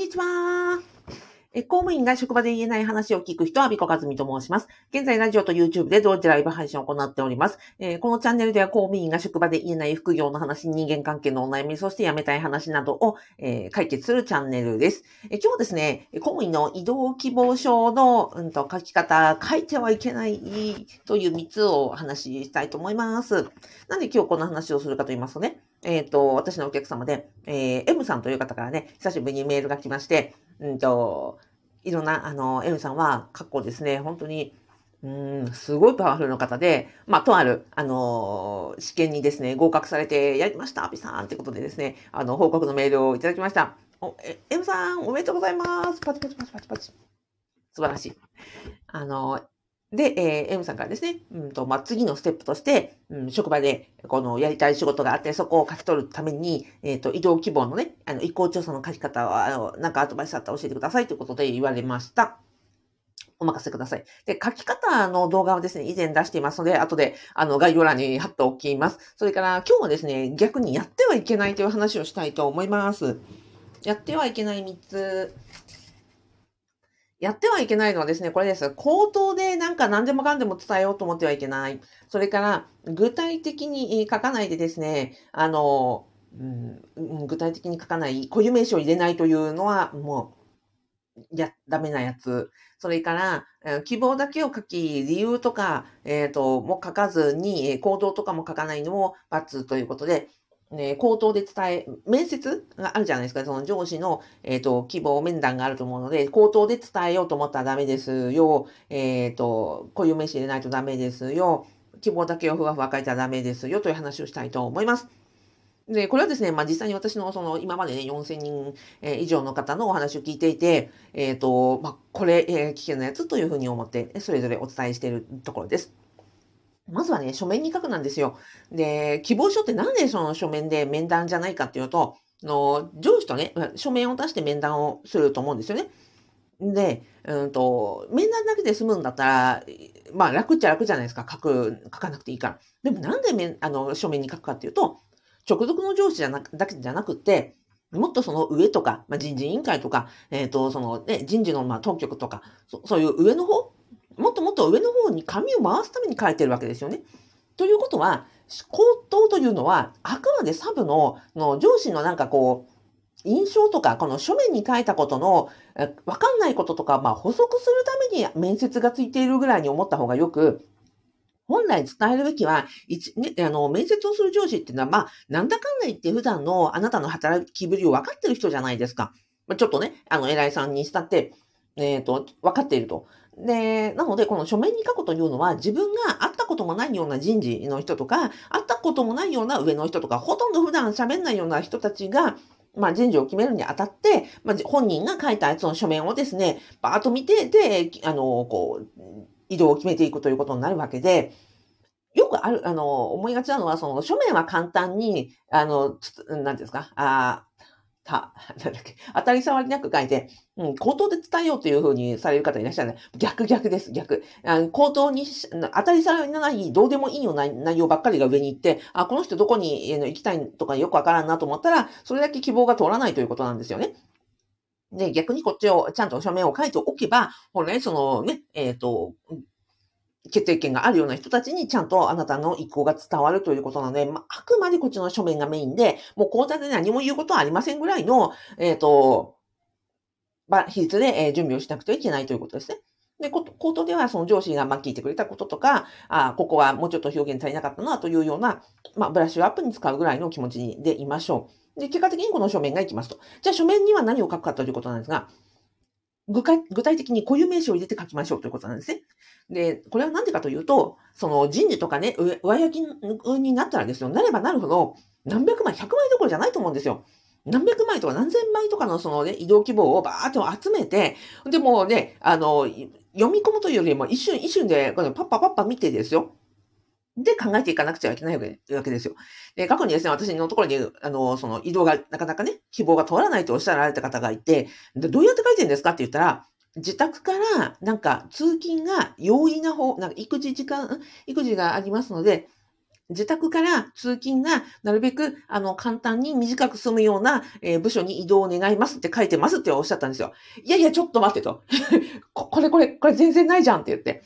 にちは。え公務員が職場で言えない話を聞く人は、ビコカズミと申します。現在、ラジオと YouTube で同時ライブ配信を行っております。えー、このチャンネルでは公務員が職場で言えない副業の話、人間関係のお悩み、そして辞めたい話などを、えー、解決するチャンネルです。え、今日はですね、公務員の移動希望書の、うんと、書き方、書いてはいけないという3つをお話ししたいと思います。なんで今日この話をするかと言いますとね、えっ、ー、と、私のお客様で、えー、M さんという方からね、久しぶりにメールが来まして、うんと、いろんな、あの、M さんは、過去ですね、本当に、うん、すごいパワフルの方で、まあ、とある、あの試験にですね、合格されて、やりました、アピさんってことでですね、あの、報告のメールをいただきました。お、え、M さん、おめでとうございます。パチパチパチパチパチ。素晴らしい。あの、で、えー、M さんからですね、うんと、まあ、次のステップとして、うん、職場で、この、やりたい仕事があって、そこを書き取るために、えっ、ー、と、移動希望のね、あの、移行調査の書き方は、あの、なんかアドバイスあったら教えてくださいということで言われました。お任せください。で、書き方の動画をですね、以前出していますので、後で、あの、概要欄に貼っておきます。それから、今日はですね、逆にやってはいけないという話をしたいと思います。やってはいけない3つ。やってはいけないのはですね、これです。口頭でなんか何でもかんでも伝えようと思ってはいけない。それから、具体的に書かないでですね、あの、うん、具体的に書かない、固有名詞を入れないというのは、もう、や、ダメなやつ。それからえ、希望だけを書き、理由とか、えっ、ー、と、も書かずに、行動とかも書かないのも罰ということで、ね、口頭で伝え、面接があるじゃないですか。その上司の、えっ、ー、と、希望面談があると思うので、口頭で伝えようと思ったらダメですよ。えっ、ー、と、こういう名詞入れないとダメですよ。希望だけをふわふわ書いたらダメですよ。という話をしたいと思います。で、これはですね、まあ、実際に私のその今までね、4000人以上の方のお話を聞いていて、えっ、ー、と、まあ、これ、えー、危険なやつというふうに思って、それぞれお伝えしているところです。まずはね、書面に書くなんですよ。で、希望書ってなんでその書面で面談じゃないかっていうと、の上司とね、書面を出して面談をすると思うんですよね。で、うんと、面談だけで済むんだったら、まあ楽っちゃ楽じゃないですか。書く、書かなくていいから。でもなんで面あの書面に書くかっていうと、直属の上司じゃなだけじゃなくて、もっとその上とか、まあ、人事委員会とか、えっ、ー、と、そのね、人事のまあ当局とかそ、そういう上の方もっともっと上の方に紙を回すために書いてるわけですよね。ということは、口頭というのは、あくまでサブのの上司のなんかこう、印象とか、この書面に書いたことの、わかんないこととか、まあ補足するために面接がついているぐらいに思った方がよく、本来伝えるべきは、一ね、あの、面接をする上司っていうのは、まあ、なんだかんだ言って普段のあなたの働きぶりを分かってる人じゃないですか。まあ、ちょっとね、あの、偉いさんにしたって、えっ、ー、と、分かっていると。で、なので、この書面に書くというのは、自分が会ったこともないような人事の人とか、会ったこともないような上の人とか、ほとんど普段喋んないような人たちが、まあ、人事を決めるにあたって、まあ、本人が書いたやつの書面をですね、バーッと見て、で、あの、こう、移動を決めていくということになるわけで、よくある、あの、思いがちなのは、その、書面は簡単に、あの、なんですか、あた、なんだっけ、当たり障りなく書いて、うん、口頭で伝えようというふうにされる方いらっしゃるね。逆逆です、逆。あの口頭に、当たり障りのない、どうでもいいような内容ばっかりが上に行って、あ、この人どこに行きたいとかよくわからんなと思ったら、それだけ希望が通らないということなんですよね。で、逆にこっちを、ちゃんと書面を書いておけば、ほらね、そのね、えっ、ー、と、決定権があるような人たちにちゃんとあなたの意向が伝わるということなので、まあ、あくまでこっちの書面がメインで、もう講座で何も言うことはありませんぐらいの、えっ、ー、と、まあ、比率で、え準備をしなくてはいけないということですね。で、口頭ではその上司がま聞いてくれたこととか、あここはもうちょっと表現足りなかったなというような、まあ、ブラッシュアップに使うぐらいの気持ちでいましょう。で、結果的にこの書面がいきますと。じゃあ書面には何を書くかということなんですが、具体的に固有名詞を入れて書きましょうということなんですね。で、これは何でかというと、その人事とかね、上焼きになったらですよ、なればなるほど、何百枚、100枚どころじゃないと思うんですよ。何百枚とか何千枚とかのそのね、移動希望をバーっと集めて、でもね、あの、読み込むというよりも一瞬一瞬で、このパッパパッパ見てですよ。で考えていかなくちゃいけないわけですよ。で、過去にですね、私のところに、あの、その移動がなかなかね、希望が通らないとおっしゃられた方がいて、でどうやって書いてるんですかって言ったら、自宅からなんか通勤が容易な方、なんか育児時間、育児がありますので、自宅から通勤がなるべく、あの、簡単に短く済むような、え、部署に移動を願いますって書いてますっておっしゃったんですよ。いやいや、ちょっと待ってと。これこれ、これ全然ないじゃんって言って。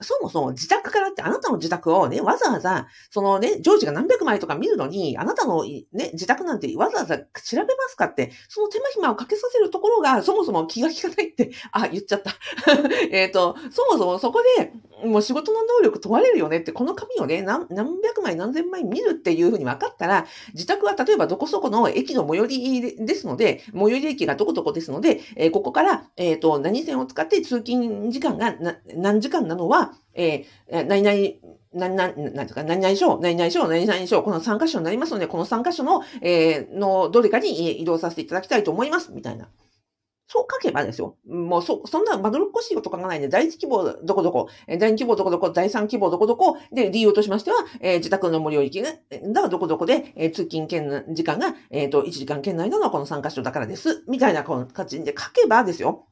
そもそも自宅からってあなたの自宅をね、わざわざ、そのね、ジョージが何百枚とか見るのに、あなたのね、自宅なんてわざわざ調べますかって、その手間暇をかけさせるところがそもそも気が利かないって、あ、言っちゃった。えっと、そもそもそこで、もう仕事の能力問われるよねって、この紙をね、何百枚何千枚見るっていうふうに分かったら、自宅は例えばどこそこの駅の最寄りですので、最寄り駅がどこどこですので、えー、ここから、えっ、ー、と、何線を使って通勤時間が何時間なのは、えー、何々、何々、何ですか、何々省、何々省、何々省、この3箇所になりますので、この3箇所の、えー、のどれかに移動させていただきたいと思います、みたいな。そう書けばですよ。もうそ、そんなまどろっこしいこと書かないで、第一希望どこどこ、第二希望どこどこ、第三希望どこどこ、で、理由としましては、えー、自宅の無料域が、だどこどこで、えー、通勤圏時間が、えっ、ー、と、1時間圏内なのはこの3箇所だからです。みたいなこの形で書けばですよ。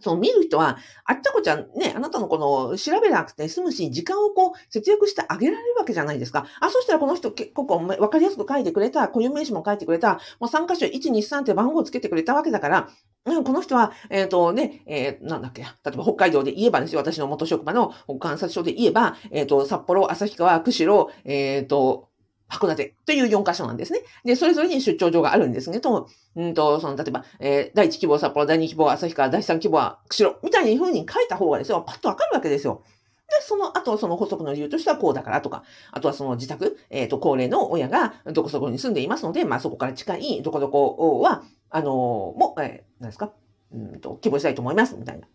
その見る人は、あっちゃこちゃんね、あなたのこの調べなくて済むし、時間をこう節約してあげられるわけじゃないですか。あ、そしたらこの人結構わかりやすく書いてくれた、固有名詞も書いてくれた、もう3箇所1、2、3って番号つけてくれたわけだから、うん、この人は、えっ、ー、とね、えー、なんだっけ、例えば北海道で言えばですよ、私の元職場の観察所で言えば、えっ、ー、と、札幌、旭川、釧路、えっ、と、函館という4箇所なんですね。で、それぞれに出張所があるんですね。と、うんと、その、例えば、えー、第1希望札幌、第2希望旭川、第3希望は釧路、みたいな風に書いた方がですよ、パッとわかるわけですよ。で、その後、その補足の理由としてはこうだからとか、あとはその自宅、えっ、ー、と、高齢の親がどこそこに住んでいますので、まあそこから近いどこどこは、あのー、も、えー、何ですか、うんと、希望したいと思います、みたいな。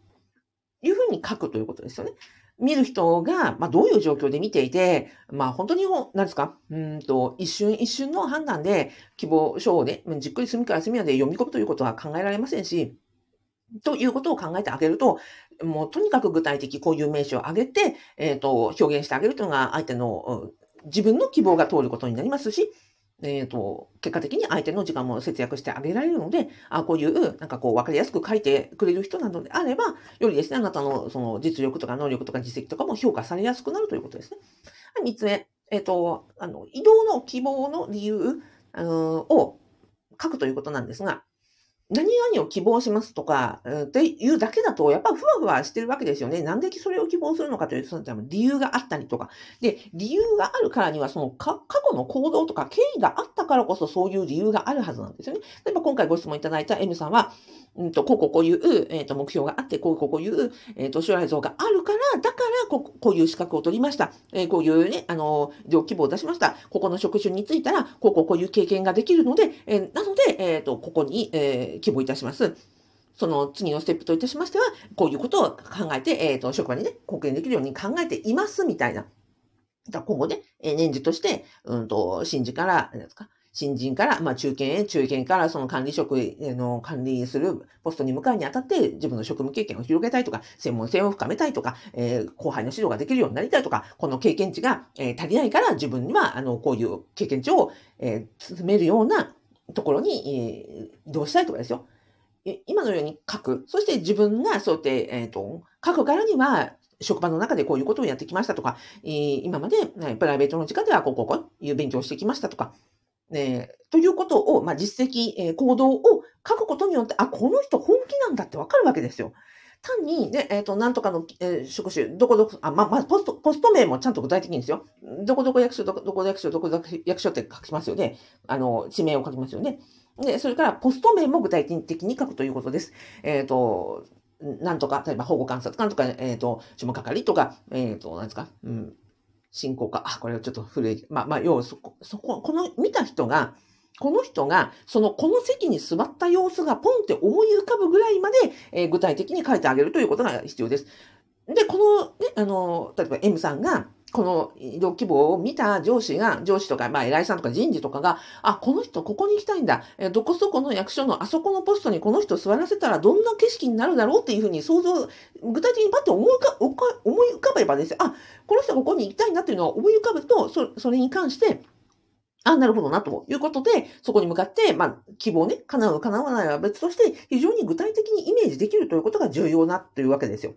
いうふうに書くということですよね。見る人が、まあ、どういう状況で見ていて、まあ、本当に、なんですか、うんと、一瞬一瞬の判断で希望書をね、じっくり隅から隅まで読み込むということは考えられませんし、ということを考えてあげると、もうとにかく具体的こういう名詞を挙げて、えっ、ー、と、表現してあげるというのが相手の、自分の希望が通ることになりますし、えっ、ー、と、結果的に相手の時間も節約してあげられるので、あこういう、なんかこう、わかりやすく書いてくれる人なのであれば、よりですね、あなたのその実力とか能力とか実績とかも評価されやすくなるということですね。3つ目、えっ、ー、と、あの、移動の希望の理由、あのを書くということなんですが、何々を希望しますとか、っていうだけだと、やっぱふわふわしてるわけですよね。なんでそれを希望するのかというと、その理由があったりとか。で、理由があるからには、その過去の行動とか経緯があったからこそそういう理由があるはずなんですよね。例えば今回ご質問いただいた M さんは、うんと、こうこうこういう、えっ、ー、と、目標があって、こうこうこういう、えっ、ー、と、将来像があるから、だからこ、こういう資格を取りました。えー、こういうね、あの、上希望を出しました。ここの職種についたら、こうこうこういう経験ができるので、えなので、えっ、と、ここに、え希望いたします。その次のステップといたしましては、こういうことを考えて、えっ、と、職場にね、貢献できるように考えています、みたいな。今後ね、え年次として、うんと、新次から、何ですか、新人から、まあ中堅へ、中堅からその管理職の管理するポストに向かうにあたって自分の職務経験を広げたいとか、専門性を深めたいとか、えー、後輩の指導ができるようになりたいとか、この経験値が、えー、足りないから自分には、あの、こういう経験値を、えー、進めるようなところに、えー、移動したいとかですよ。今のように書く。そして自分がそうやって、えっ、ー、と、書くからには、職場の中でこういうことをやってきましたとか、えー、今まで、プライベートの時間ではこうこうこういう勉強をしてきましたとか、えー、ということを、まあ、実績、えー、行動を書くことによって、あ、この人本気なんだってわかるわけですよ。単にね、えっ、ー、と、なんとかの、えー、職種、どこどこ、あ、まあ、まあ、ポスト、ポスト名もちゃんと具体的にですよ。どこどこ役所、どこどこ役所、どこどこ役所って書きますよね。あの、地名を書きますよね。で、それから、ポスト名も具体的に書くということです。えっ、ー、と、なんとか、例えば保護観察官とか、えっ、ー、と、事務係とか、えっ、ー、と、なんですか、うん、進行か。あ、これはちょっと古い。まあ、まあ、要はそこ、そこ、この見た人が、この人が、その、この席に座った様子がポンって思い浮かぶぐらいまで、えー、具体的に書いてあげるということが必要です。で、この、ね、あの、例えば M さんが、この移動希望を見た上司が、上司とか、まあ、偉いさんとか人事とかが、あ、この人ここに行きたいんだ。えどこそこの役所のあそこのポストにこの人座らせたらどんな景色になるだろうっていうふうに想像、具体的にパッと思い浮か思い浮かべばですよ。あ、この人ここに行きたいなっていうのを思い浮かぶと、そそれに関して、あ、なるほどな、ということで、そこに向かって、まあ、希望ね、叶う、叶わないは別として、非常に具体的にイメージできるということが重要なというわけですよ。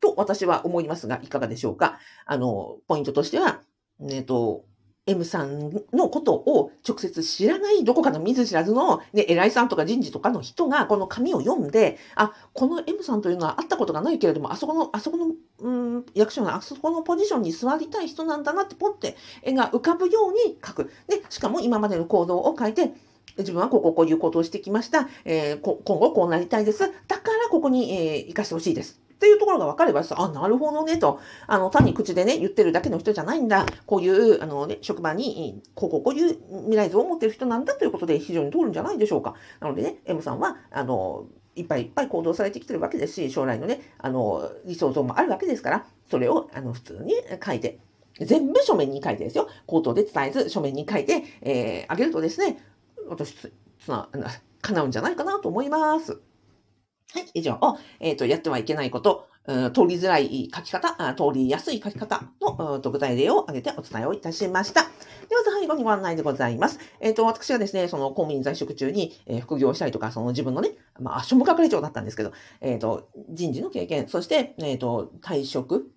と私は思いますが、いかがでしょうか？あの、ポイントとしては、えっ、と、M さんのことを直接知らない、どこかの見ず知らずの、ね、偉いさんとか人事とかの人が、この紙を読んで、あ、この M さんというのは会ったことがないけれども、あそこの、あそこの、うん、役所のあそこのポジションに座りたい人なんだなって、ポって絵が浮かぶように書く。で、しかも今までの行動を書いて、自分はこここういうことをしてきました。えー、今後こうなりたいです。だからここに、えー、生かしてほしいです。っていうところが分かればさ、あ、なるほどね、と。あの、単に口でね、言ってるだけの人じゃないんだ。こういう、あのね、職場に、こうこうこういう未来像を持ってる人なんだということで非常に通るんじゃないでしょうか。なのでね、M さんは、あの、いっぱいいっぱい行動されてきてるわけですし、将来のね、あの、理想像もあるわけですから、それを、あの、普通に書いて、全部書面に書いてですよ。口頭で伝えず、書面に書いて、えー、あげるとですね、私、つな、叶うんじゃないかなと思います。はい、以上を、えっ、ー、と、やってはいけないこと、通りづらい書き方、通りやすい書き方の、うん、具体例を挙げてお伝えをいたしました。では、最後にご案内でございます。えっ、ー、と、私はですね、その公務員在職中に、え、副業したりとか、その自分のね、まあ、庶務係長だったんですけど、えっ、ー、と、人事の経験、そして、えっ、と、退職、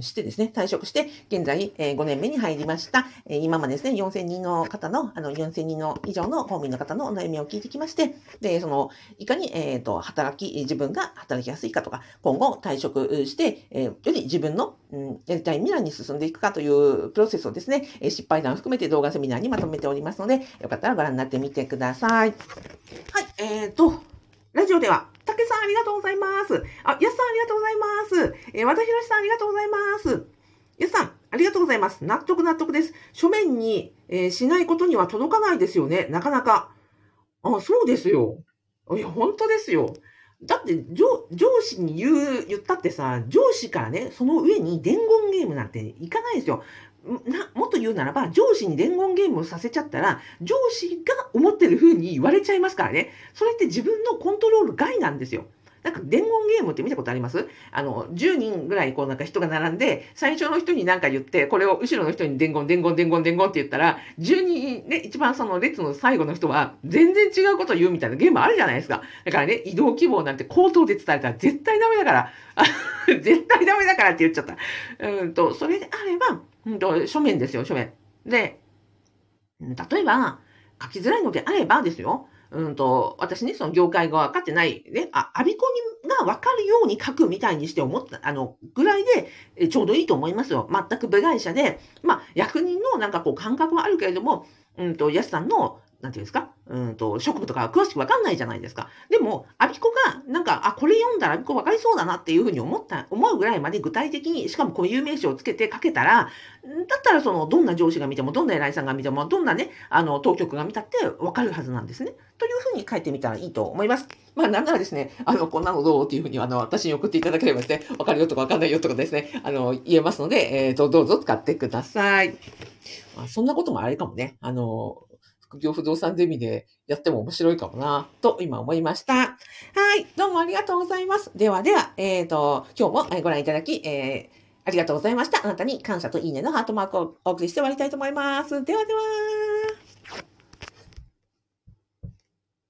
してですね、退職して、現在、え、5年目に入りました。え、今までですね、4000人の方の、あの、4000人の以上の公務員の方のお悩みを聞いてきまして、で、その、いかに、えっ、ー、と、働き、自分が働きやすいかとか、今後退職して、え、より自分の、うん、やりたい未来に進んでいくかというプロセスをですね、え失敗談を含めて動画セミナーにまとめておりますので、よかったらご覧になってみてください。はい、えっ、と、ラジオでは、たけさんありがとうございます。あ、やすさんありがとうございます。えー、和田ひろしさんありがとうございます。やすさん、ありがとうございます。納得納得です。書面に、えー、しないことには届かないですよね。なかなか。あ、そうですよ。いや、本当ですよ。だって上、上司に言う、言ったってさ、上司からね、その上に伝言ゲームなんていかないですよ。な、もっと言うならば、上司に伝言ゲームをさせちゃったら、上司が思ってる風に言われちゃいますからね。それって自分のコントロール外なんですよ。なんか伝言ゲームって見たことあります？あの、10人ぐらいこうなんか人が並んで、最初の人に何か言って、これを後ろの人に伝言、伝言、伝言、伝言って言ったら、10人ね、一番その列の最後の人は全然違うことを言うみたいなゲームあるじゃないですか。だからね、移動希望なんて口頭で伝えたら絶対ダメだから、絶対ダメだからって言っちゃった。うんと、それであれば、うんと、書面ですよ、書面。で、例えば、書きづらいのであればですよ、うんと、私ね、その業界が分かってない、ね、あ、アビコにが分かるように書くみたいにして思った、あの、ぐらいで、ちょうどいいと思いますよ。全く部外者で、まあ、役人のなんかこう感覚はあるけれども、うんと、安さんのなんていうんですか？うんと、職務とか詳しくわかんないじゃないですか。でも、アビコが、なんか、あ、これ読んだらアビコわかりそうだなっていうふうに思った、思うぐらいまで具体的に、しかも固有名詞をつけて書けたら、だったらその、どんな上司が見ても、どんな偉いさんが見ても、どんなね、あの、当局が見たってわかるはずなんですね。というふうに書いてみたらいいと思います。まあ、なんならですね、あの、こんなのどうっていうふうに、あの、私に送っていただければですね、わかるよとかわかんないよとかですね、あの、言えますので、えっ、ー、と、どうぞ使ってください。まあ、そんなこともあれかもね。あの、副業不動産ゼミでやっても面白いかもな、と今思いました。はい。どうもありがとうございます。ではでは、えっ、ー、と、今日もご覧いただき、えー、ありがとうございました。あなたに感謝といいねのハートマークをお送りして終わりたいと思います。ではでは。